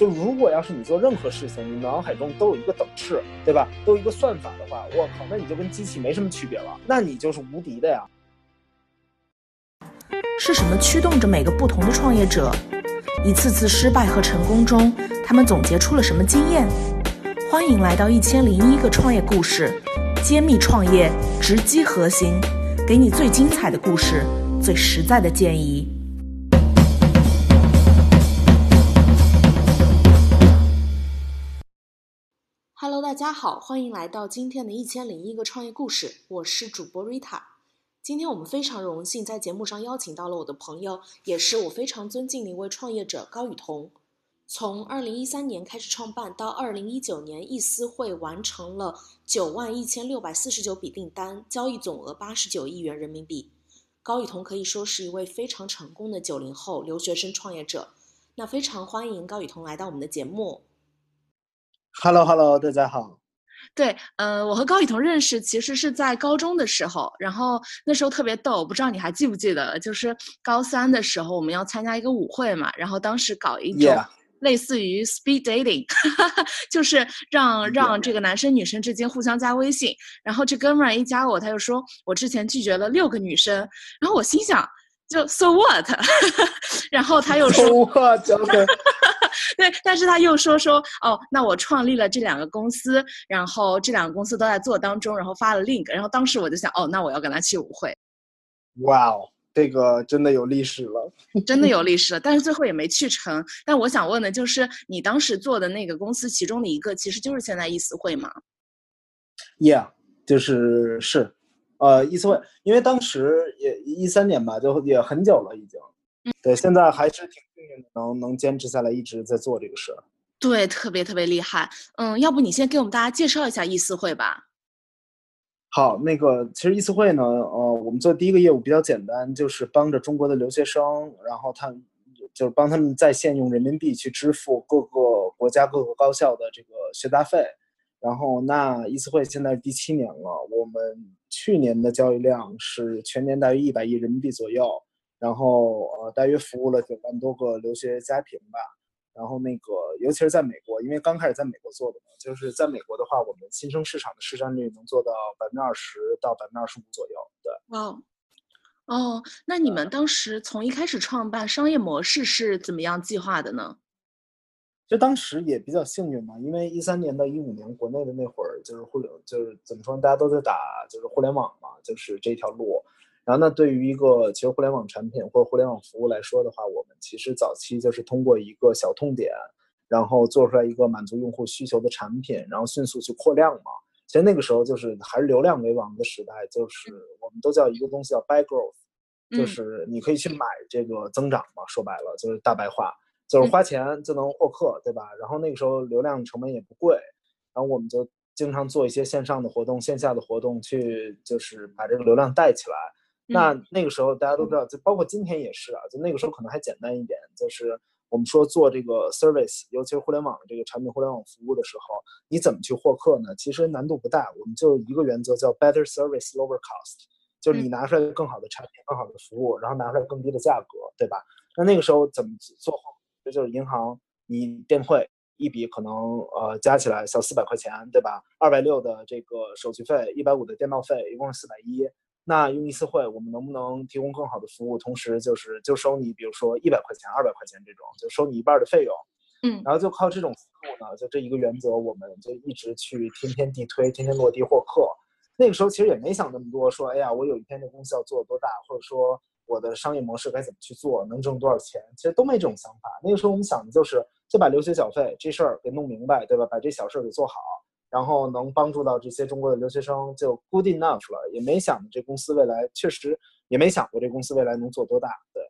就如果要是你做任何事情，你脑海中都有一个等式，对吧？都有一个算法的话，我靠，那你就跟机器没什么区别了，那你就是无敌的呀。是什么驱动着每个不同的创业者？一次次失败和成功中，他们总结出了什么经验？欢迎来到一千零一个创业故事，揭秘创业直击核心，给你最精彩的故事，最实在的建议。大家好，欢迎来到今天的一千零一个创业故事，我是主播 Rita。今天我们非常荣幸在节目上邀请到了我的朋友，也是我非常尊敬的一位创业者高雨桐。从二零一三年开始创办，到二零一九年易思汇完成了九万一千六百四十九笔订单，交易总额八十九亿元人民币。高雨桐可以说是一位非常成功的九零后留学生创业者。那非常欢迎高雨桐来到我们的节目。Hello，Hello，大家好。对，呃，我和高雨桐认识其实是在高中的时候，然后那时候特别逗，不知道你还记不记得？就是高三的时候，我们要参加一个舞会嘛，然后当时搞一种类似于 speed dating，就是让让这个男生女生之间互相加微信，然后这哥们儿一加我，他就说我之前拒绝了六个女生，然后我心想就 so what，然后他又说。对，但是他又说说哦，那我创立了这两个公司，然后这两个公司都在做当中，然后发了 link，然后当时我就想，哦，那我要跟他去舞会。哇哦，这个真的有历史了，真的有历史了，但是最后也没去成。但我想问的就是，你当时做的那个公司其中的一个，其实就是现在易思会吗？Yeah，就是是，呃，易思会，因为当时也一三年吧，就也很久了已经。对，现在还是挺能能坚持下来，一直在做这个事儿。对，特别特别厉害。嗯，要不你先给我们大家介绍一下易思会吧。好，那个其实易思会呢，呃，我们做第一个业务比较简单，就是帮着中国的留学生，然后他就是帮他们在线用人民币去支付各个国家各个高校的这个学杂费。然后那易思会现在第七年了，我们去年的交易量是全年大约一百亿人民币左右。然后呃，大约服务了九万多个留学家庭吧。然后那个，尤其是在美国，因为刚开始在美国做的嘛，就是在美国的话，我们新生市场的市占率能做到百分之二十到百分之二十五左右。对。哦，哦，那你们当时从一开始创办商业模式是怎么样计划的呢？就当时也比较幸运嘛，因为一三年到一五年国内的那会儿，就是互联，就是怎么说，大家都在打就是互联网嘛，就是这条路。然后，那对于一个其实互联网产品或者互联网服务来说的话，我们其实早期就是通过一个小痛点，然后做出来一个满足用户需求的产品，然后迅速去扩量嘛。其实那个时候就是还是流量为王的时代，就是我们都叫一个东西叫 buy growth，就是你可以去买这个增长嘛。说白了就是大白话，就是花钱就能获客，对吧？然后那个时候流量成本也不贵，然后我们就经常做一些线上的活动、线下的活动，去就是把这个流量带起来。那那个时候大家都知道，就包括今天也是啊，就那个时候可能还简单一点，就是我们说做这个 service，尤其是互联网这个产品、互联网服务的时候，你怎么去获客呢？其实难度不大，我们就一个原则叫 better service lower cost，就是你拿出来更好的产品、更好的服务，然后拿出来更低的价格，对吧？那那个时候怎么做？这就是银行，你电汇一笔可能呃加起来小四百块钱，对吧？二百六的这个手续费，一百五的电报费，一共是四百一。那用一次会，我们能不能提供更好的服务？同时就是就收你，比如说一百块钱、二百块钱这种，就收你一半的费用。嗯，然后就靠这种思路呢，就这一个原则，我们就一直去天天地推，天天落地获客。那个时候其实也没想那么多，说哎呀，我有一天这公司要做多大，或者说我的商业模式该怎么去做，能挣多少钱，其实都没这种想法。那个时候我们想的就是，就把留学缴费这事儿给弄明白，对吧？把这小事儿给做好。然后能帮助到这些中国的留学生就 good enough 了，也没想这公司未来确实也没想过这公司未来能做多大。对，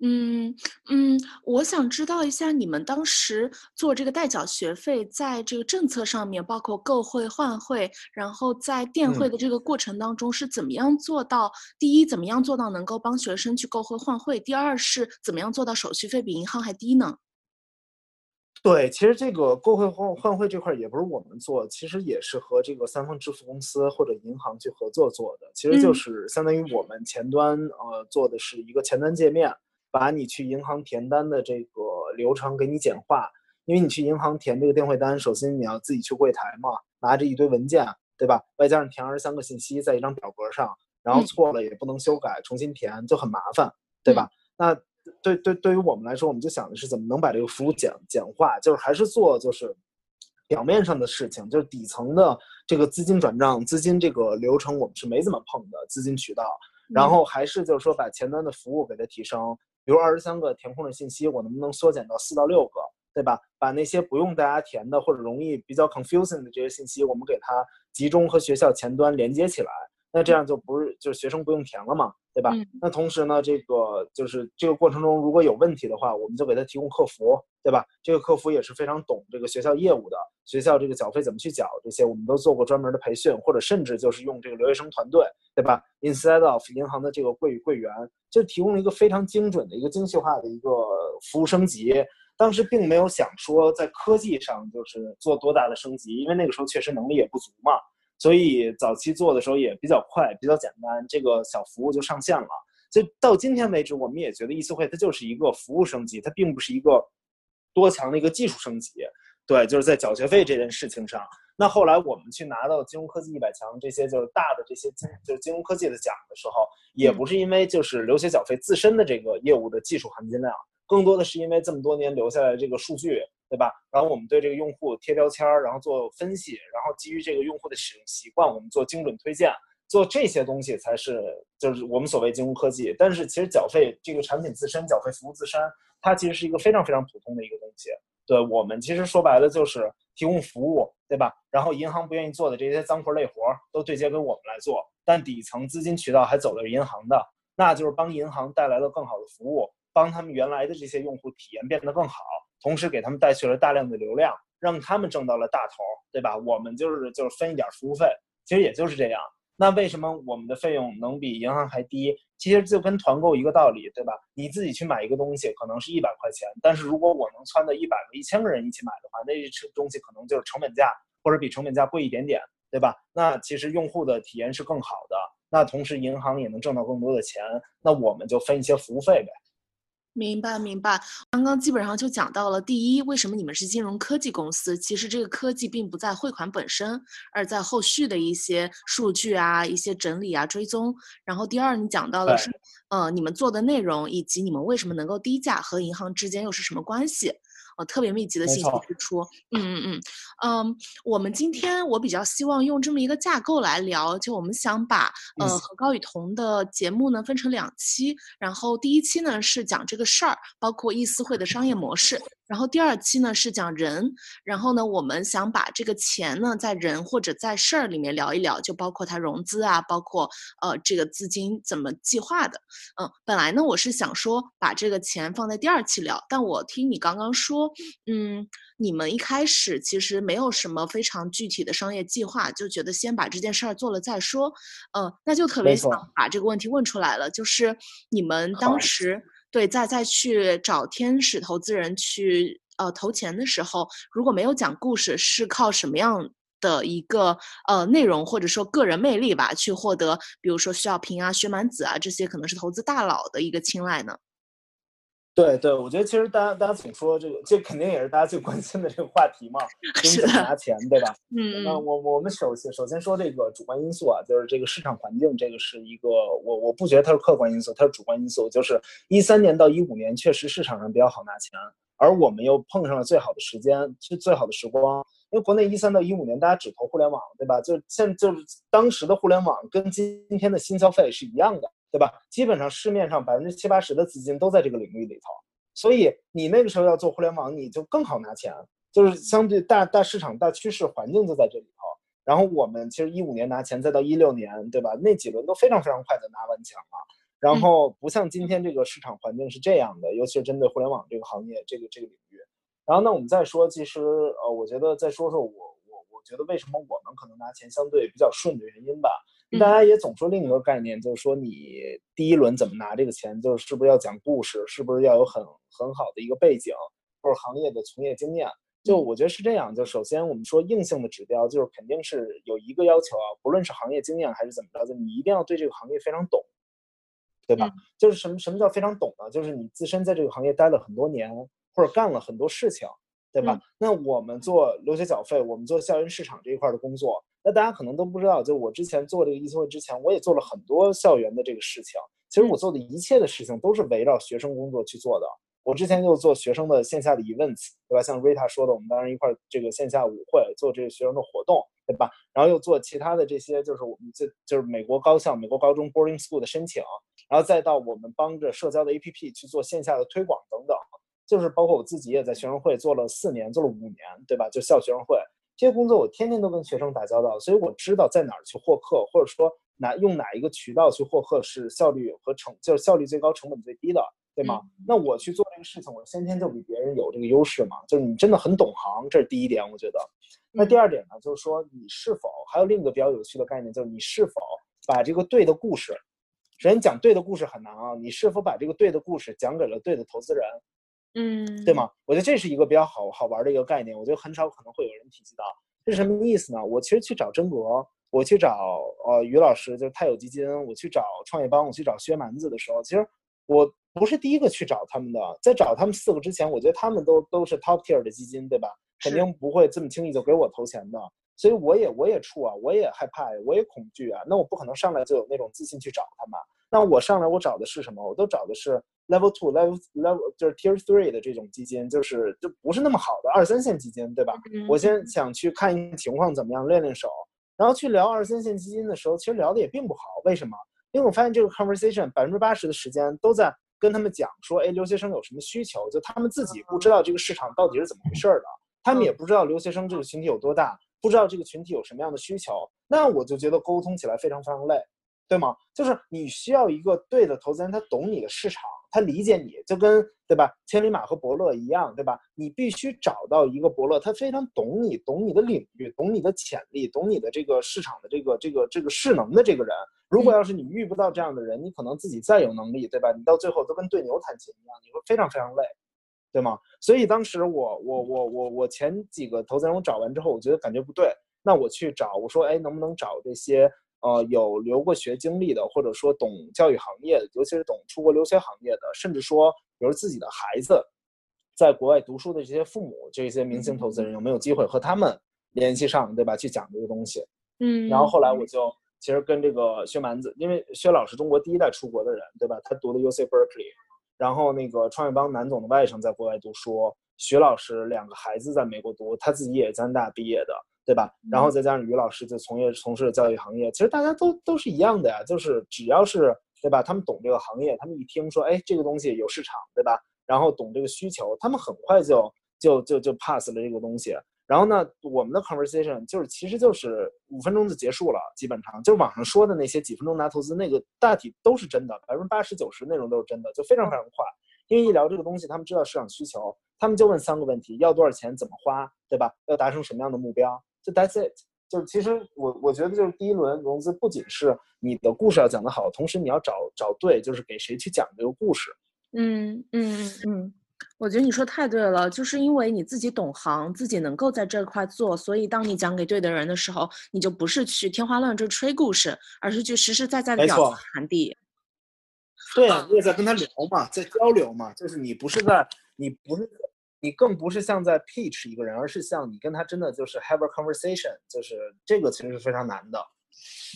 嗯嗯，我想知道一下你们当时做这个代缴学费，在这个政策上面，包括购汇换汇，然后在电汇的这个过程当中是怎么样做到？第一，怎么样做到能够帮学生去购汇换汇？第二是怎么样做到手续费比银行还低呢？对，其实这个购汇换换汇这块也不是我们做，其实也是和这个三方支付公司或者银行去合作做的。其实就是相当于我们前端呃做的是一个前端界面，把你去银行填单的这个流程给你简化。因为你去银行填这个电汇单，首先你要自己去柜台嘛，拿着一堆文件，对吧？外加上填二十三个信息在一张表格上，然后错了也不能修改，重新填就很麻烦，对吧？那对对对于我们来说，我们就想的是怎么能把这个服务简简化，就是还是做就是表面上的事情，就是底层的这个资金转账、资金这个流程我们是没怎么碰的资金渠道，然后还是就是说把前端的服务给它提升，比如二十三个填空的信息，我能不能缩减到四到六个？对吧？把那些不用大家填的或者容易比较 confusing 的这些信息，我们给它集中和学校前端连接起来，那这样就不是就是学生不用填了嘛，对吧？那同时呢，这个就是这个过程中如果有问题的话，我们就给他提供客服，对吧？这个客服也是非常懂这个学校业务的，学校这个缴费怎么去缴这些，我们都做过专门的培训，或者甚至就是用这个留学生团队，对吧？Instead of 银行的这个柜柜员，就提供了一个非常精准的一个精细化的一个服务升级。当时并没有想说在科技上就是做多大的升级，因为那个时候确实能力也不足嘛，所以早期做的时候也比较快，比较简单，这个小服务就上线了。就到今天为止，我们也觉得易思汇它就是一个服务升级，它并不是一个多强的一个技术升级。对，就是在缴学费这件事情上。那后来我们去拿到金融科技一百强这些就是大的这些金就是金融科技的奖的时候，也不是因为就是留学缴费自身的这个业务的技术含金量。更多的是因为这么多年留下来的这个数据，对吧？然后我们对这个用户贴标签儿，然后做分析，然后基于这个用户的使用习惯，我们做精准推荐，做这些东西才是就是我们所谓金融科技。但是其实缴费这个产品自身，缴费服务自身，它其实是一个非常非常普通的一个东西。对我们其实说白了就是提供服务，对吧？然后银行不愿意做的这些脏活累活都对接给我们来做，但底层资金渠道还走的是银行的，那就是帮银行带来了更好的服务。帮他们原来的这些用户体验变得更好，同时给他们带去了大量的流量，让他们挣到了大头，对吧？我们就是就是分一点服务费，其实也就是这样。那为什么我们的费用能比银行还低？其实就跟团购一个道理，对吧？你自己去买一个东西可能是一百块钱，但是如果我能撺掇一百个、一千个人一起买的话，那这东西可能就是成本价或者比成本价贵一点点，对吧？那其实用户的体验是更好的，那同时银行也能挣到更多的钱，那我们就分一些服务费呗。明白明白，刚刚基本上就讲到了第一，为什么你们是金融科技公司？其实这个科技并不在汇款本身，而在后续的一些数据啊、一些整理啊、追踪。然后第二，你讲到的是，呃，你们做的内容以及你们为什么能够低价和银行之间又是什么关系？呃，特别密集的信息支出，嗯嗯嗯，嗯，我们今天我比较希望用这么一个架构来聊，就我们想把呃。和高雨桐的节目呢分成两期，然后第一期呢是讲这个事儿，包括易思会的商业模式。然后第二期呢是讲人，然后呢我们想把这个钱呢在人或者在事儿里面聊一聊，就包括它融资啊，包括呃这个资金怎么计划的。嗯，本来呢我是想说把这个钱放在第二期聊，但我听你刚刚说，嗯，你们一开始其实没有什么非常具体的商业计划，就觉得先把这件事儿做了再说。嗯，那就特别想把这个问题问出来了，就是你们当时。对，再再去找天使投资人去呃投钱的时候，如果没有讲故事，是靠什么样的一个呃内容或者说个人魅力吧，去获得，比如说徐小平啊、薛蛮子啊这些可能是投资大佬的一个青睐呢？对对，我觉得其实大家大家总说这个，这肯定也是大家最关心的这个话题嘛，你怎么拿钱，对吧？嗯那我我们首先首先说这个主观因素啊，就是这个市场环境，这个是一个我我不觉得它是客观因素，它是主观因素。就是一三年到一五年，确实市场上比较好拿钱，而我们又碰上了最好的时间，是最好的时光。因为国内一三到一五年，大家只投互联网，对吧？就现就是当时的互联网跟今天的新消费是一样的。对吧？基本上市面上百分之七八十的资金都在这个领域里头，所以你那个时候要做互联网，你就更好拿钱，就是相对大大市场大趋势环境就在这里头。然后我们其实一五年拿钱，再到一六年，对吧？那几轮都非常非常快的拿完钱了。然后不像今天这个市场环境是这样的，尤其是针对互联网这个行业这个这个领域。然后那我们再说，其实呃，我觉得再说说我我我觉得为什么我们可能拿钱相对比较顺的原因吧。大家也总说另一个概念，就是说你第一轮怎么拿这个钱，就是是不是要讲故事，是不是要有很很好的一个背景或者行业的从业经验？就我觉得是这样。就首先我们说硬性的指标，就是肯定是有一个要求啊，不论是行业经验还是怎么着，就你一定要对这个行业非常懂，对吧？就是什么什么叫非常懂呢？就是你自身在这个行业待了很多年，或者干了很多事情，对吧？那我们做留学缴费，我们做校园市场这一块的工作，那大家可能都不知道，就我之前做这个议会之前，我也做了很多校园的这个事情。其实我做的一切的事情都是围绕学生工作去做的。我之前就做学生的线下的 events，对吧？像 Rita 说的，我们当时一块这个线下舞会，做这个学生的活动，对吧？然后又做其他的这些，就是我们这就是美国高校、美国高中 boarding school 的申请，然后再到我们帮着社交的 APP 去做线下的推广等等，就是包括我自己也在学生会做了四年，做了五年，对吧？就校学生会这些工作，我天天都跟学生打交道，所以我知道在哪儿去获客，或者说哪用哪一个渠道去获客是效率和成就是效率最高、成本最低的。对吗？那我去做这个事情，我先天就比别人有这个优势嘛。就是你真的很懂行，这是第一点，我觉得。那第二点呢，就是说你是否还有另一个比较有趣的概念，就是你是否把这个对的故事，首先讲对的故事很难啊。你是否把这个对的故事讲给了对的投资人？嗯，对吗？我觉得这是一个比较好好玩的一个概念。我觉得很少可能会有人提及到，这是什么意思呢？我其实去找真格，我去找呃于老师，就是泰有基金，我去找创业邦，我去找薛蛮子的时候，其实我。不是第一个去找他们的，在找他们四个之前，我觉得他们都都是 top tier 的基金，对吧？肯定不会这么轻易就给我投钱的，所以我也我也怵啊，我也害怕，我也恐惧啊。那我不可能上来就有那种自信去找他们。那我上来我找的是什么？我都找的是 level two level level 就是 tier three 的这种基金，就是就不是那么好的二三线基金，对吧？我先想去看一情况怎么样，练练手，然后去聊二三线基金的时候，其实聊的也并不好。为什么？因为我发现这个 conversation 百分之八十的时间都在。跟他们讲说，哎，留学生有什么需求？就他们自己不知道这个市场到底是怎么回事的，他们也不知道留学生这个群体有多大，不知道这个群体有什么样的需求，那我就觉得沟通起来非常非常累，对吗？就是你需要一个对的投资人，他懂你的市场。他理解你就跟对吧？千里马和伯乐一样，对吧？你必须找到一个伯乐，他非常懂你，懂你的领域，懂你的潜力，懂你的这个市场的这个这个这个势能的这个人。如果要是你遇不到这样的人，你可能自己再有能力，对吧？你到最后都跟对牛弹琴一样，你会非常非常累，对吗？所以当时我我我我我前几个投资人我找完之后，我觉得感觉不对，那我去找我说，哎，能不能找这些？呃，有留过学经历的，或者说懂教育行业的，尤其是懂出国留学行业的，甚至说，比如自己的孩子在国外读书的这些父母，这些明星投资人有没有机会和他们联系上，对吧？去讲这个东西。嗯。然后后来我就其实跟这个薛蛮子，因为薛老师中国第一代出国的人，对吧？他读的 U C Berkeley，然后那个创业邦南总的外甥在国外读书，徐老师两个孩子在美国读，他自己也是加拿大毕业的。对吧？然后再加上于老师就从业从事教育行业，其实大家都都是一样的呀，就是只要是对吧，他们懂这个行业，他们一听说哎这个东西有市场，对吧？然后懂这个需求，他们很快就就就就 pass 了这个东西。然后呢，我们的 conversation 就是其实就是五分钟就结束了，基本上就是网上说的那些几分钟拿投资那个大体都是真的，百分之八十九十内容都是真的，就非常非常快。因为一聊这个东西，他们知道市场需求，他们就问三个问题：要多少钱？怎么花？对吧？要达成什么样的目标？就 that's it，就是其实我我觉得就是第一轮融资不仅是你的故事要讲得好，同时你要找找对，就是给谁去讲这个故事。嗯嗯嗯，我觉得你说太对了，就是因为你自己懂行，自己能够在这块做，所以当你讲给对的人的时候，你就不是去天花乱坠吹故事，而是去实实在在的表达传递。对啊，你也在跟他聊嘛，在交流嘛，就是你不是在你不是。你更不是像在 pitch 一个人，而是像你跟他真的就是 have a conversation，就是这个其实是非常难的。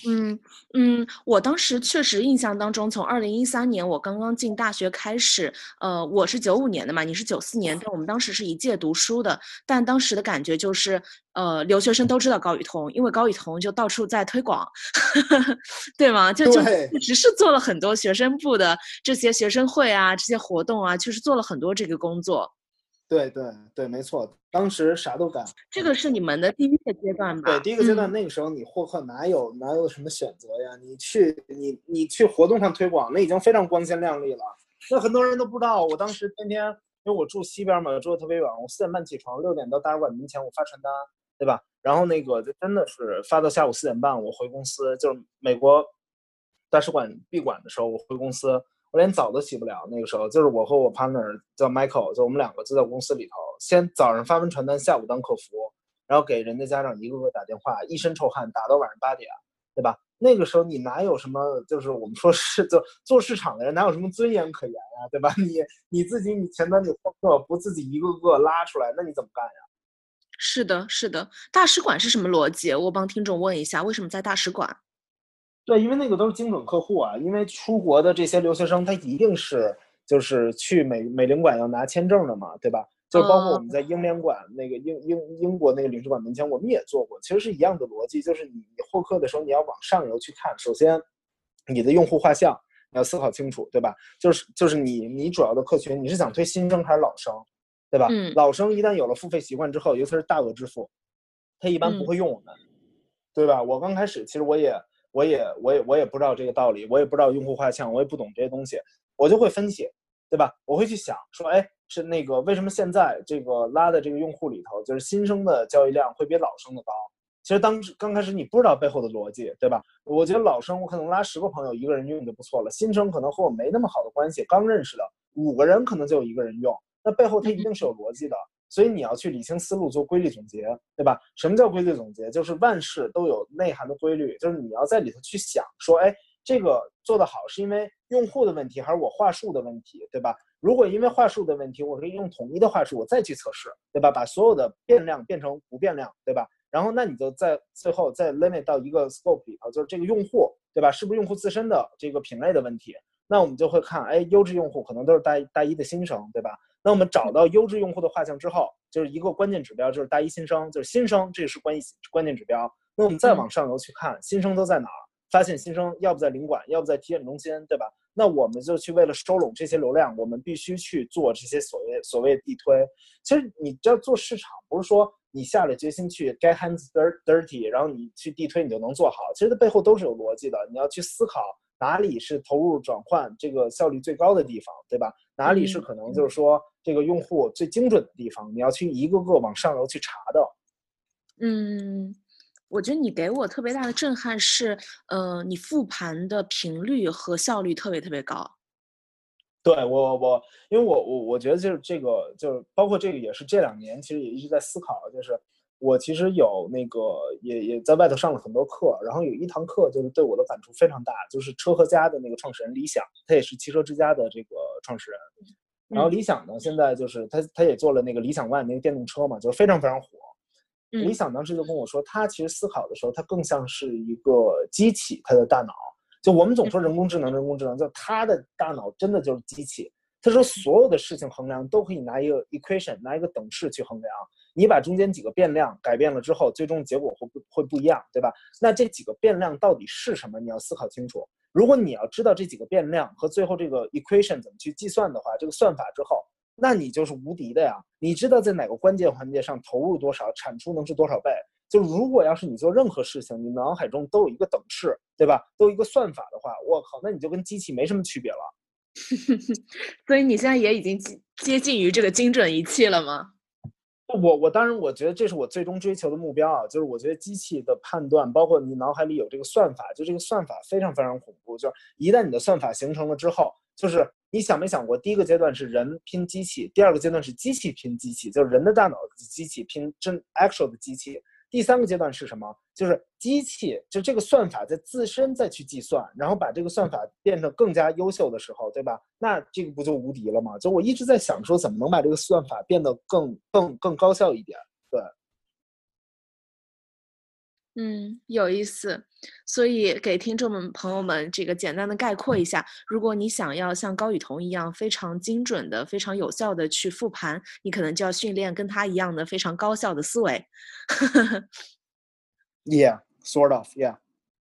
嗯嗯，我当时确实印象当中，从二零一三年我刚刚进大学开始，呃，我是九五年的嘛，你是九四年，但我们当时是一届读书的，但当时的感觉就是，呃，留学生都知道高宇通，因为高宇通就到处在推广，对吗？就就只是做了很多学生部的这些学生会啊，这些活动啊，确实做了很多这个工作。对对对，没错，当时啥都干。这个是你们的第一个阶段吧？对，第一个阶段，那个时候你获客哪有哪有什么选择呀？你去你你去活动上推广，那已经非常光鲜亮丽了。那很多人都不知道，我当时天天，因为我住西边嘛，住的特别远，我四点半起床，六点到大使馆门前，我发传单，对吧？然后那个就真的是发到下午四点半，我回公司，就是美国大使馆闭馆的时候，我回公司。我连澡都洗不了，那个时候就是我和我 partner 叫 Michael，就我们两个就在公司里头，先早上发完传单，下午当客服，然后给人家家长一个个打电话，一身臭汗打到晚上八点，对吧？那个时候你哪有什么，就是我们说是做做市场的人哪有什么尊严可言呀，对吧？你你自己你前端你获客不自己一个个拉出来，那你怎么干呀？是的，是的。大使馆是什么逻辑？我帮听众问一下，为什么在大使馆？对，因为那个都是精准客户啊。因为出国的这些留学生，他一定是就是去美美领馆要拿签证的嘛，对吧？就包括我们在英联馆那个英英英国那个领事馆门前，我们也做过，其实是一样的逻辑，就是你获客的时候，你要往上游去看。首先，你的用户画像你要思考清楚，对吧？就是就是你你主要的客群，你是想推新生还是老生，对吧？嗯。老生一旦有了付费习惯之后，尤其是大额支付，他一般不会用我们，对吧？我刚开始其实我也我也我也我也不知道这个道理，我也不知道用户画像，我也不懂这些东西，我就会分析，对吧？我会去想说，哎。是那个为什么现在这个拉的这个用户里头，就是新生的交易量会比老生的高？其实当时刚开始你不知道背后的逻辑，对吧？我觉得老生我可能拉十个朋友一个人用就不错了，新生可能和我没那么好的关系，刚认识的五个人可能就有一个人用，那背后它一定是有逻辑的。所以你要去理清思路，做规律总结，对吧？什么叫规律总结？就是万事都有内涵的规律，就是你要在里头去想说，哎，这个做得好是因为用户的问题，还是我话术的问题，对吧？如果因为话术的问题，我可以用统一的话术，我再去测试，对吧？把所有的变量变成不变量，对吧？然后那你就在最后再 limit 到一个 scope 里头，就是这个用户，对吧？是不是用户自身的这个品类的问题？那我们就会看，哎，优质用户可能都是大大一的新生，对吧？那我们找到优质用户的画像之后，就是一个关键指标，就是大一新生，就是新生，这是关关键指标。那我们再往上游去看，新生都在哪儿？发现新生要不在领馆，要不在体检中心，对吧？那我们就去为了收拢这些流量，我们必须去做这些所谓所谓地推。其实你要做市场，不是说你下了决心去 get hands dirty，然后你去地推你就能做好。其实它背后都是有逻辑的。你要去思考哪里是投入转换这个效率最高的地方，对吧？哪里是可能就是说这个用户最精准的地方，你要去一个个往上游去查的。嗯。我觉得你给我特别大的震撼是，呃，你复盘的频率和效率特别特别高。对我我，因为我我我觉得就是这个，就是包括这个也是这两年其实也一直在思考，就是我其实有那个也也在外头上了很多课，然后有一堂课就是对我的感触非常大，就是车和家的那个创始人李想，他也是汽车之家的这个创始人。然后李想呢，现在就是他他也做了那个理想 ONE 那个电动车嘛，就是非常非常火。李想当时就跟我说，他其实思考的时候，他更像是一个机器，他的大脑。就我们总说人工智能，人工智能，就他的大脑真的就是机器。他说，所有的事情衡量都可以拿一个 equation，拿一个等式去衡量。你把中间几个变量改变了之后，最终结果会不会不一样，对吧？那这几个变量到底是什么？你要思考清楚。如果你要知道这几个变量和最后这个 equation 怎么去计算的话，这个算法之后。那你就是无敌的呀！你知道在哪个关键环节上投入多少，产出能是多少倍？就如果要是你做任何事情，你脑海中都有一个等式，对吧？都有一个算法的话，我靠，那你就跟机器没什么区别了。所以你现在也已经接近于这个精准仪器了吗？我我当然，我觉得这是我最终追求的目标啊！就是我觉得机器的判断，包括你脑海里有这个算法，就这个算法非常非常恐怖。就是一旦你的算法形成了之后，就是。你想没想过，第一个阶段是人拼机器，第二个阶段是机器拼机器，就是人的大脑机器拼真 actual 的机器。第三个阶段是什么？就是机器就这个算法在自身再去计算，然后把这个算法变得更加优秀的时候，对吧？那这个不就无敌了吗？就我一直在想说，怎么能把这个算法变得更更更高效一点？对。嗯，有意思，所以给听众们朋友们这个简单的概括一下：如果你想要像高雨桐一样非常精准的、非常有效的去复盘，你可能就要训练跟他一样的非常高效的思维。Yeah, sort of. Yeah.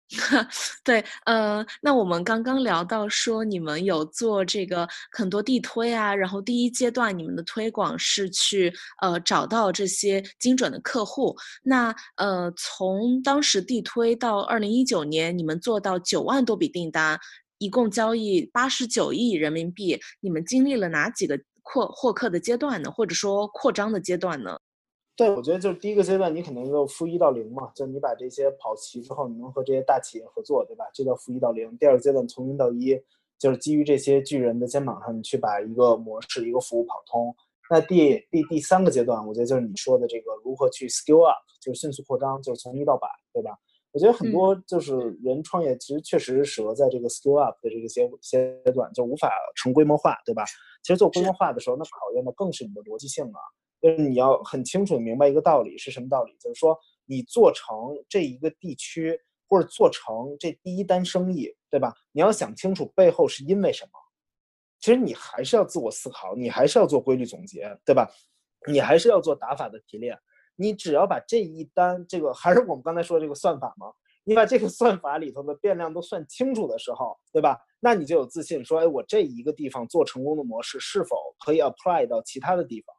对，呃，那我们刚刚聊到说你们有做这个很多地推啊，然后第一阶段你们的推广是去呃找到这些精准的客户。那呃，从当时地推到二零一九年，你们做到九万多笔订单，一共交易八十九亿人民币，你们经历了哪几个扩获客的阶段呢？或者说扩张的阶段呢？对，我觉得就是第一个阶段，你肯定就负一到零嘛，就你把这些跑齐之后，你能和这些大企业合作，对吧？这叫负一到零。第二个阶段从零到一，就是基于这些巨人的肩膀上，你去把一个模式、一个服务跑通。那第第第三个阶段，我觉得就是你说的这个如何去 scale up，就是迅速扩张，就是从一到百，对吧？我觉得很多就是人创业，其实确实适合在这个 scale up 的这个阶阶段，就无法成规模化，对吧？其实做规模化的时候，那考验的更是你的逻辑性啊，就是你要很清楚明白一个道理是什么道理，就是说你做成这一个地区或者做成这第一单生意，对吧？你要想清楚背后是因为什么。其实你还是要自我思考，你还是要做规律总结，对吧？你还是要做打法的提炼。你只要把这一单，这个还是我们刚才说的这个算法吗？你把这个算法里头的变量都算清楚的时候，对吧？那你就有自信说，哎，我这一个地方做成功的模式是否可以 apply 到其他的地方？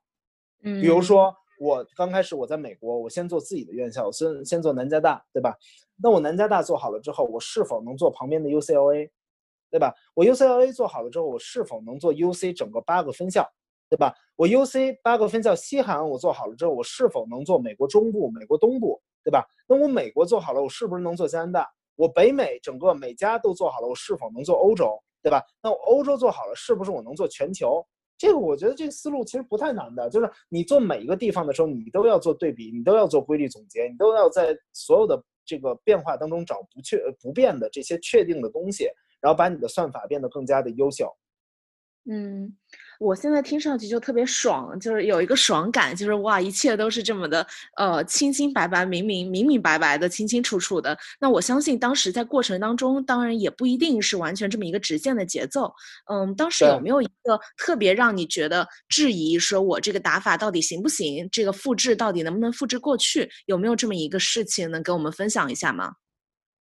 嗯，比如说我刚开始我在美国，我先做自己的院校，先先做南加大，对吧？那我南加大做好了之后，我是否能做旁边的 UCLA，对吧？我 UCLA 做好了之后，我是否能做 UC 整个八个分校？对吧？我 UC 八个分校，西海岸我做好了之后，我是否能做美国中部、美国东部？对吧？那我美国做好了，我是不是能做加拿大？我北美整个美加都做好了，我是否能做欧洲？对吧？那我欧洲做好了，是不是我能做全球？这个我觉得这个思路其实不太难的，就是你做每一个地方的时候，你都要做对比，你都要做规律总结，你都要在所有的这个变化当中找不确不变的这些确定的东西，然后把你的算法变得更加的优秀。嗯，我现在听上去就特别爽，就是有一个爽感，就是哇，一切都是这么的，呃，清清白白、明明明明白白的、清清楚楚的。那我相信当时在过程当中，当然也不一定是完全这么一个直线的节奏。嗯，当时有没有一个特别让你觉得质疑，说我这个打法到底行不行？这个复制到底能不能复制过去？有没有这么一个事情能跟我们分享一下吗？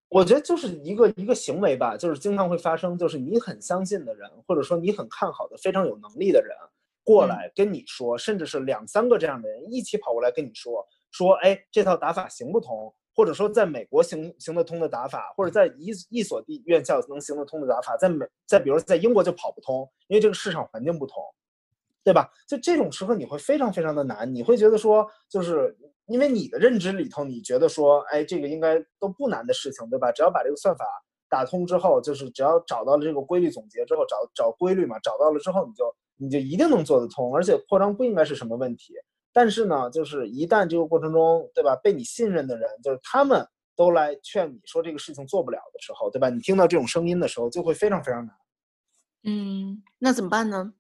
我觉得就是一个一个行为吧，就是经常会发生，就是你很相信的人，或者说你很看好的非常有能力的人，过来跟你说，甚至是两三个这样的人一起跑过来跟你说，说，哎，这套打法行不通，或者说在美国行行得通的打法，或者在一一所地院校能行得通的打法，在美在比如在英国就跑不通，因为这个市场环境不同，对吧？就这种时候你会非常非常的难，你会觉得说，就是。因为你的认知里头，你觉得说，哎，这个应该都不难的事情，对吧？只要把这个算法打通之后，就是只要找到了这个规律总结之后，找找规律嘛，找到了之后，你就你就一定能做得通，而且扩张不应该是什么问题。但是呢，就是一旦这个过程中，对吧？被你信任的人，就是他们都来劝你说这个事情做不了的时候，对吧？你听到这种声音的时候，就会非常非常难。嗯，那怎么办呢？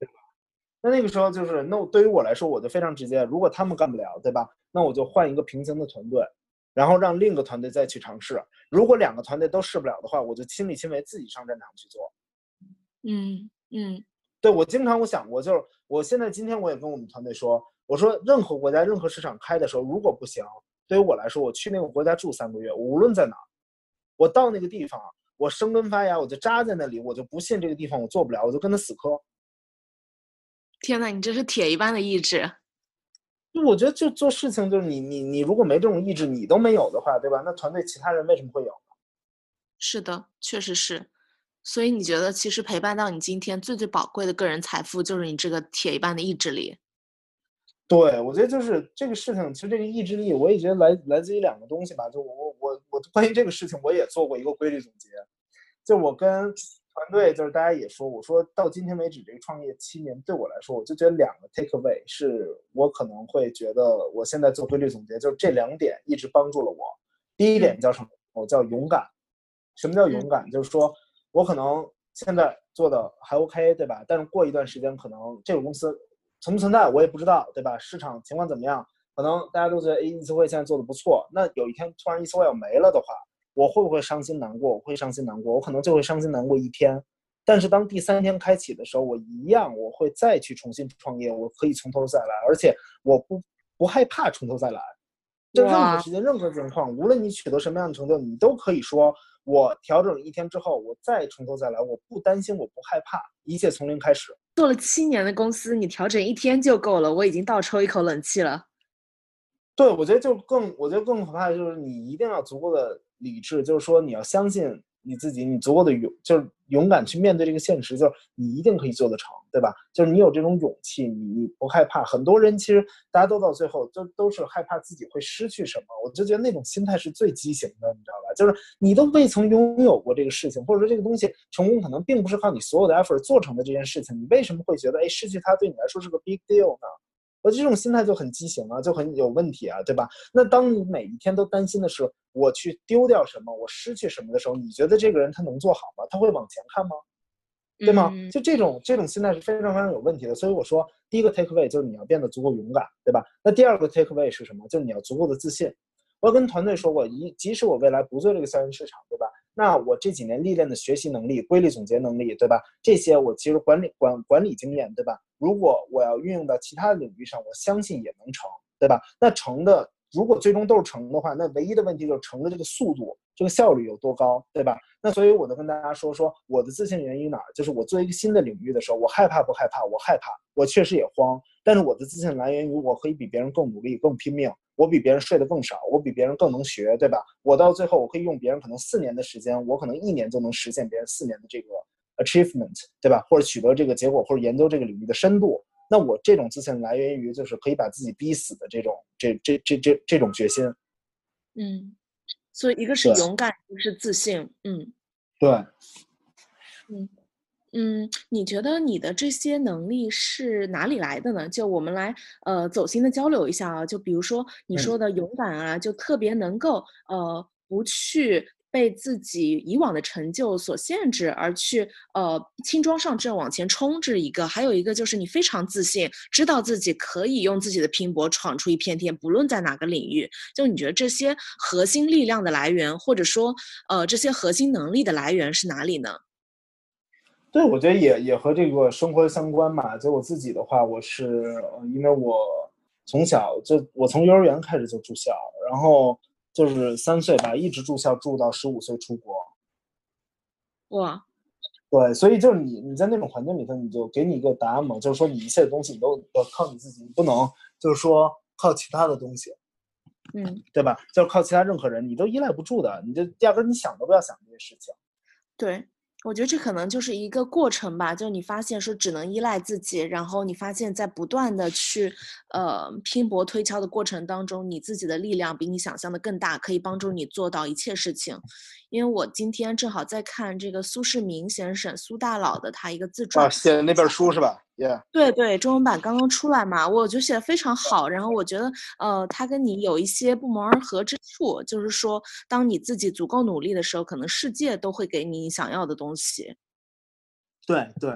那那个时候就是，那对于我来说，我就非常直接。如果他们干不了，对吧？那我就换一个平行的团队，然后让另一个团队再去尝试。如果两个团队都试不了的话，我就亲力亲为自己上战场去做。嗯嗯，对我经常我想过，就是我现在今天我也跟我们团队说，我说任何国家任何市场开的时候，如果不行，对于我来说，我去那个国家住三个月，我无论在哪，我到那个地方，我生根发芽，我就扎在那里，我就不信这个地方我做不了，我就跟他死磕。天呐，你这是铁一般的意志。就我觉得，就做事情，就是你你你，如果没这种意志，你都没有的话，对吧？那团队其他人为什么会有？是的，确实是。所以你觉得，其实陪伴到你今天最最宝贵的个人财富，就是你这个铁一般的意志力。对，我觉得就是这个事情，其实这个意志力，我也觉得来来自于两个东西吧。就我我我关于这个事情，我也做过一个规律总结。就我跟。团队就是大家也说，我说到今天为止，这个创业七年对我来说，我就觉得两个 take away 是我可能会觉得我现在做规律总结，就是这两点一直帮助了我。第一点叫什么？我叫勇敢。什么叫勇敢？就是说我可能现在做的还 OK，对吧？但是过一段时间，可能这个公司存不存在我也不知道，对吧？市场情况怎么样？可能大家都觉得，哎，易思会现在做的不错。那有一天突然易思会要没了的话。我会不会伤心难过？我会伤心难过，我可能就会伤心难过一天。但是当第三天开启的时候，我一样我会再去重新创业，我可以从头再来，而且我不不害怕从头再来。就任何时间、任何情况，无论你取得什么样的成就，你都可以说我调整一天之后，我再从头再来，我不担心，我不害怕，一切从零开始。做了七年的公司，你调整一天就够了，我已经倒抽一口冷气了。对，我觉得就更，我觉得更可怕的就是你一定要足够的。理智就是说，你要相信你自己，你足够的勇，就是勇敢去面对这个现实，就是你一定可以做得成，对吧？就是你有这种勇气，你你不害怕。很多人其实大家都到最后都都是害怕自己会失去什么，我就觉得那种心态是最畸形的，你知道吧？就是你都未曾拥有过这个事情，或者说这个东西成功可能并不是靠你所有的 effort 做成的这件事情，你为什么会觉得哎失去它对你来说是个 big deal 呢？我这种心态就很畸形啊，就很有问题啊，对吧？那当你每一天都担心的是我去丢掉什么，我失去什么的时候，你觉得这个人他能做好吗？他会往前看吗？对吗？就这种这种心态是非常非常有问题的。所以我说，第一个 take away 就是你要变得足够勇敢，对吧？那第二个 take away 是什么？就是你要足够的自信。我跟团队说过，一即使我未来不做这个校园市场，对吧？那我这几年历练的学习能力、规律总结能力，对吧？这些我其实管理管管理经验，对吧？如果我要运用到其他领域上，我相信也能成，对吧？那成的，如果最终都是成的话，那唯一的问题就是成的这个速度、这个效率有多高，对吧？那所以我就跟大家说说我的自信源于哪儿？就是我做一个新的领域的时候，我害怕不害怕？我害怕，我确实也慌，但是我的自信来源于我可以比别人更努力、更拼命。我比别人睡得更少，我比别人更能学，对吧？我到最后，我可以用别人可能四年的时间，我可能一年就能实现别人四年的这个 achievement，对吧？或者取得这个结果，或者研究这个领域的深度。那我这种自信来源于就是可以把自己逼死的这种这这这这这种决心。嗯，所以一个是勇敢，一个是自信。嗯，对，嗯。嗯，你觉得你的这些能力是哪里来的呢？就我们来呃走心的交流一下啊。就比如说你说的勇敢啊，就特别能够呃不去被自己以往的成就所限制，而去呃轻装上阵往前冲，这一个。还有一个就是你非常自信，知道自己可以用自己的拼搏闯出一片天，不论在哪个领域。就你觉得这些核心力量的来源，或者说呃这些核心能力的来源是哪里呢？对，我觉得也也和这个生活相关嘛。就我自己的话，我是因为我从小就我从幼儿园开始就住校，然后就是三岁吧，一直住校住到十五岁出国。哇，对，所以就是你你在那种环境里头，你就给你一个答案嘛，就是说你一切的东西你都要靠你自己，你不能就是说靠其他的东西，嗯，对吧？就是靠其他任何人，你都依赖不住的，你就压根你想都不要想这些事情。对。我觉得这可能就是一个过程吧，就是你发现说只能依赖自己，然后你发现在不断的去，呃，拼搏推敲的过程当中，你自己的力量比你想象的更大，可以帮助你做到一切事情。因为我今天正好在看这个苏世民先生苏大佬的他一个自传，写的那本书是吧？耶，对对，中文版刚刚出来嘛，我觉得写的非常好。然后我觉得，呃，他跟你有一些不谋而合之处，就是说，当你自己足够努力的时候，可能世界都会给你想要的东西。对对。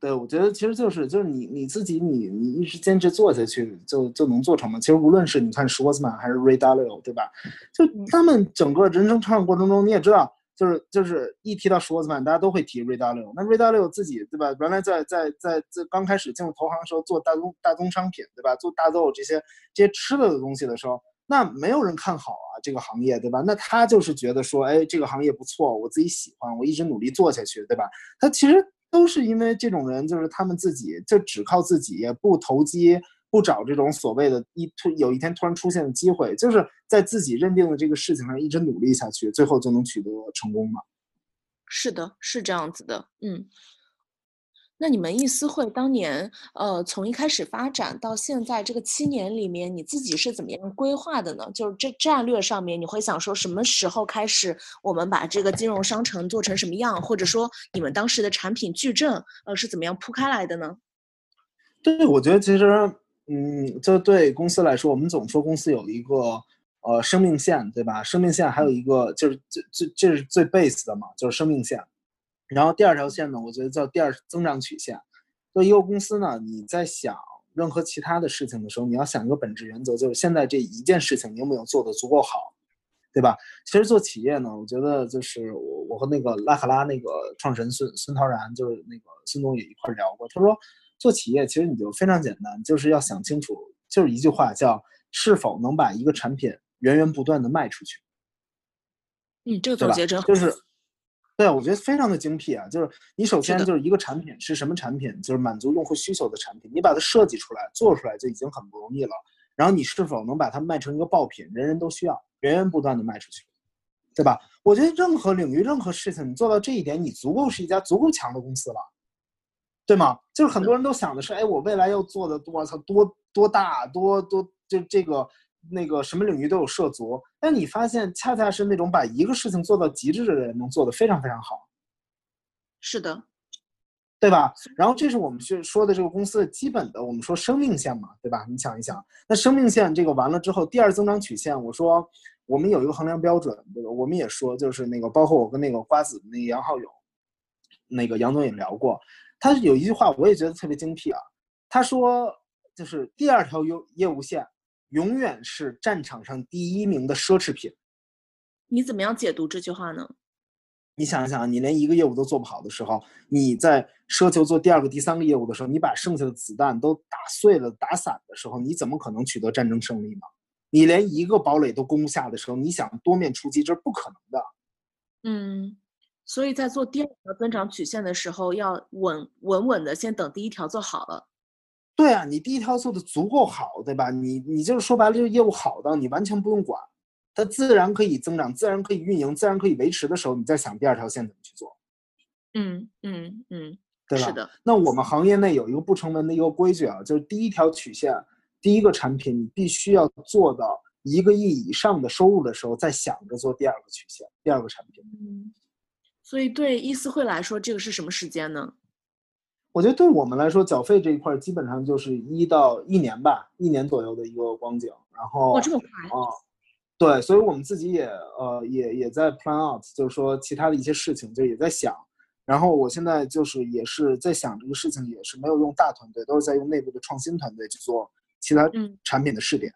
对，我觉得其实就是就是你你自己你你一直坚持做下去就就能做成嘛。其实无论是你看舒兹曼还是 Ray Dalio，对吧？就他们整个人生成长过程中，你也知道，就是就是一提到舒兹曼，大家都会提 Ray Dalio。那 Ray Dalio 自己对吧？原来在在在在刚开始进入投行的时候做大宗大宗商品对吧？做大豆这些这些吃的的东西的时候，那没有人看好啊这个行业对吧？那他就是觉得说，哎，这个行业不错，我自己喜欢，我一直努力做下去对吧？他其实。都是因为这种人，就是他们自己就只靠自己，不投机，不找这种所谓的一突有一天突然出现的机会，就是在自己认定的这个事情上一直努力下去，最后就能取得成功嘛。是的，是这样子的，嗯。那你们易思会当年，呃，从一开始发展到现在这个七年里面，你自己是怎么样规划的呢？就是这战略上面，你会想说什么时候开始，我们把这个金融商城做成什么样，或者说你们当时的产品矩阵，呃，是怎么样铺开来的呢？对，我觉得其实，嗯，就对公司来说，我们总说公司有一个呃生命线，对吧？生命线还有一个就是最最这是最 base 的嘛，就是生命线。然后第二条线呢，我觉得叫第二增长曲线。做一个公司呢，你在想任何其他的事情的时候，你要想一个本质原则，就是现在这一件事情你有没有做得足够好，对吧？其实做企业呢，我觉得就是我我和那个拉卡拉那个创始人孙孙陶然，就是那个孙总也一块聊过，他说做企业其实你就非常简单，就是要想清楚，就是一句话叫是否能把一个产品源源不断的卖出去。嗯，这个总结真好。就是。对，我觉得非常的精辟啊！就是你首先就是一个产品是什么产品，就是满足用户需求的产品，你把它设计出来、做出来就已经很不容易了。然后你是否能把它卖成一个爆品，人人都需要，源源不断的卖出去，对吧？我觉得任何领域、任何事情，你做到这一点，你足够是一家足够强的公司了，对吗？就是很多人都想的是，哎，我未来要做的，我操，多多大，多多就这个。那个什么领域都有涉足，但你发现恰恰是那种把一个事情做到极致的人，能做得非常非常好。是的，对吧？然后这是我们去说的这个公司的基本的，我们说生命线嘛，对吧？你想一想，那生命线这个完了之后，第二增长曲线，我说我们有一个衡量标准，对吧？我们也说就是那个，包括我跟那个瓜子那个杨浩勇，那个杨总也聊过，他有一句话我也觉得特别精辟啊，他说就是第二条优业务线永远是战场上第一名的奢侈品。你怎么样解读这句话呢？你想想，你连一个业务都做不好的时候，你在奢求做第二个、第三个业务的时候，你把剩下的子弹都打碎了、打散的时候，你怎么可能取得战争胜利呢？你连一个堡垒都攻不下的时候，你想多面出击，这是不可能的。嗯，所以在做第二条增长曲线的时候，要稳稳稳的先等第一条做好了。对啊，你第一条做的足够好，对吧？你你就是说白了，就是业务好的你完全不用管。它自然可以增长，自然可以运营，自然可以维持的时候，你再想第二条线怎么去做。嗯嗯嗯，对吧？是的。那我们行业内有一个不成文的一个规矩啊，就是第一条曲线，第一个产品你必须要做到一个亿以上的收入的时候，再想着做第二个曲线，第二个产品。嗯。所以对易思慧来说，这个是什么时间呢？我觉得对我们来说，缴费这一块基本上就是一到一年吧，一年左右的一个光景。然后哇，这么快啊！对，所以我们自己也呃也也在 plan out，就是说其他的一些事情，就也在想。然后我现在就是也是在想这个事情，也是没有用大团队，都是在用内部的创新团队去做其他产品的试点。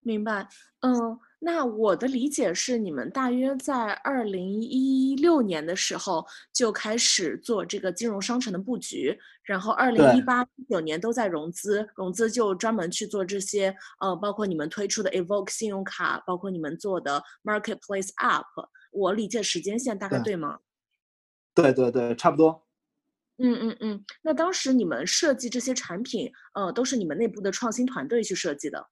明白，嗯。那我的理解是，你们大约在二零一六年的时候就开始做这个金融商城的布局，然后二零一八一九年都在融资，融资就专门去做这些，呃，包括你们推出的 Evoke 信用卡，包括你们做的 Marketplace App。我理解时间线大概对吗？对对对，差不多。嗯嗯嗯。那当时你们设计这些产品，呃，都是你们内部的创新团队去设计的。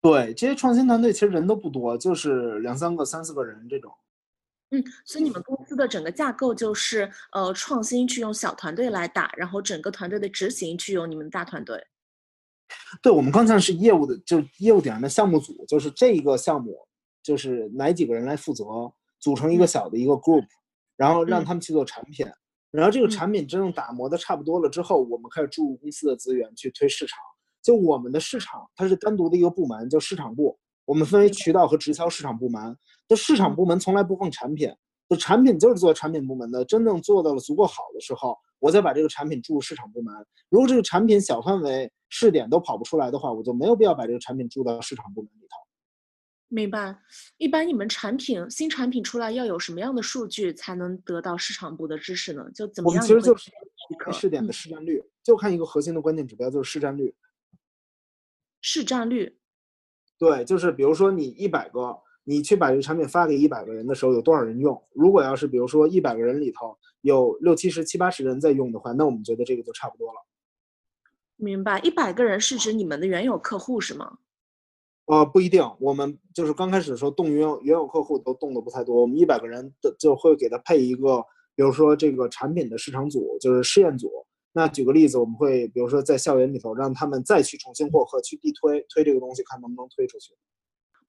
对这些创新团队，其实人都不多，就是两三个、三四个人这种。嗯，所以你们公司的整个架构就是，呃，创新去用小团队来打，然后整个团队的执行去用你们大团队。对，我们刚才是业务的，就是业务点的项目组，就是这一个项目，就是哪几个人来负责，组成一个小的一个 group，然后让他们去做产品，然后这个产品真正打磨的差不多了之后，我们开始注入公司的资源去推市场。就我们的市场，它是单独的一个部门，叫市场部。我们分为渠道和直销市场部门。就市场部门从来不碰产品，就产品就是做产品部门的。真正做到了足够好的时候，我再把这个产品注入市场部门。如果这个产品小范围试点都跑不出来的话，我就没有必要把这个产品注到市场部门里头。明白。一般你们产品新产品出来要有什么样的数据才能得到市场部的支持呢？就怎么样？我们其实就是看试点的市占率，就看一个核心的关键指标，就是市占率。市占率，对，就是比如说你一百个，你去把这个产品发给一百个人的时候，有多少人用？如果要是比如说一百个人里头有六七十、七八十人在用的话，那我们觉得这个就差不多了。明白，一百个人是指你们的原有客户是吗？呃，不一定，我们就是刚开始的时候动原有原有客户都动的不太多，我们一百个人的就会给他配一个，比如说这个产品的市场组，就是试验组。那举个例子，我们会比如说在校园里头让他们再去重新获客，去地推推这个东西，看能不能推出去。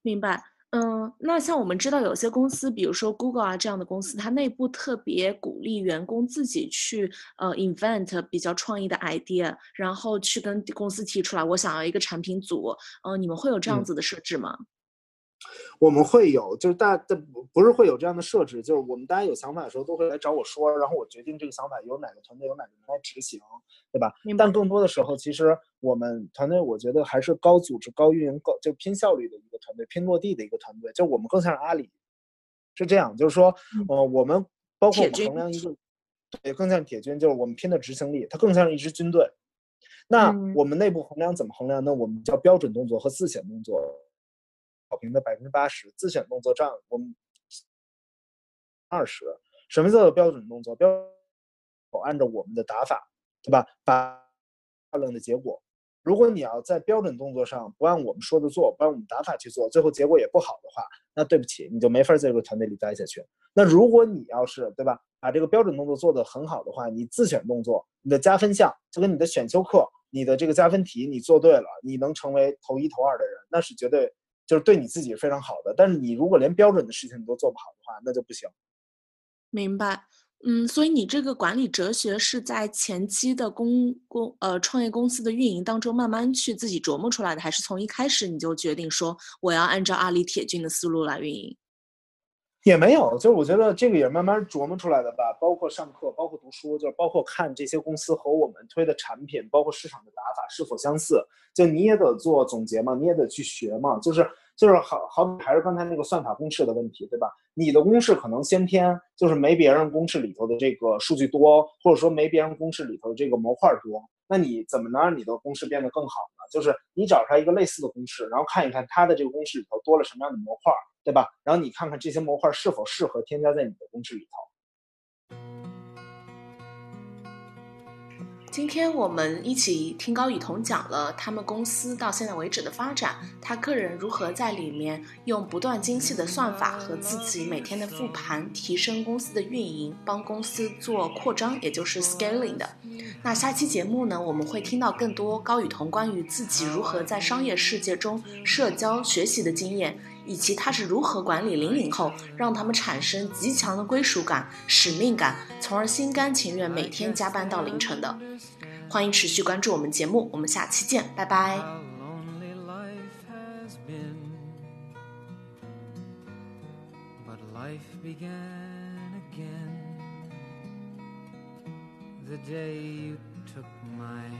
明白，嗯，那像我们知道有些公司，比如说 Google 啊这样的公司，它内部特别鼓励员工自己去呃 invent 比较创意的 idea，然后去跟公司提出来，我想要一个产品组，嗯，你们会有这样子的设置吗？我们会有，就是大家不不是会有这样的设置，就是我们大家有想法的时候都会来找我说，然后我决定这个想法由哪个团队由哪个人来执行，对吧？但更多的时候，其实我们团队我觉得还是高组织、高运营、高就拼效率的一个团队，拼落地的一个团队。就我们更像是阿里，是这样，就是说，呃，我们包括我们衡量一个，也更像铁军，就是我们拼的执行力，它更像是一支军队。那我们内部衡量怎么衡量呢？我们叫标准动作和自选动作。好评的百分之八十，自选动作占我们二十。什么叫做标准动作？标按照我们的打法，对吧？把漂亮的结果。如果你要在标准动作上不按我们说的做，不按我们打法去做，最后结果也不好的话，那对不起，你就没法在这个团队里待下去。那如果你要是对吧，把这个标准动作做得很好的话，你自选动作，你的加分项就跟你的选修课，你的这个加分题你做对了，你能成为头一头二的人，那是绝对。就是对你自己非常好的，但是你如果连标准的事情你都做不好的话，那就不行。明白，嗯，所以你这个管理哲学是在前期的公公呃创业公司的运营当中慢慢去自己琢磨出来的，还是从一开始你就决定说我要按照阿里铁军的思路来运营？也没有，就是我觉得这个也慢慢琢磨出来的吧。包括上课，包括读书，就是包括看这些公司和我们推的产品，包括市场的打法是否相似。就你也得做总结嘛，你也得去学嘛，就是。就是好好比还是刚才那个算法公式的问题，对吧？你的公式可能先天就是没别人公式里头的这个数据多，或者说没别人公式里头的这个模块多，那你怎么能让你的公式变得更好呢？就是你找出来一个类似的公式，然后看一看它的这个公式里头多了什么样的模块，对吧？然后你看看这些模块是否适合添加在你的公式里头。今天我们一起听高雨桐讲了他们公司到现在为止的发展，他个人如何在里面用不断精细的算法和自己每天的复盘提升公司的运营，帮公司做扩张，也就是 scaling 的。那下期节目呢，我们会听到更多高雨桐关于自己如何在商业世界中社交学习的经验。以及他是如何管理零零后，让他们产生极强的归属感、使命感，从而心甘情愿每天加班到凌晨的。欢迎持续关注我们节目，我们下期见，拜拜。the day you took my.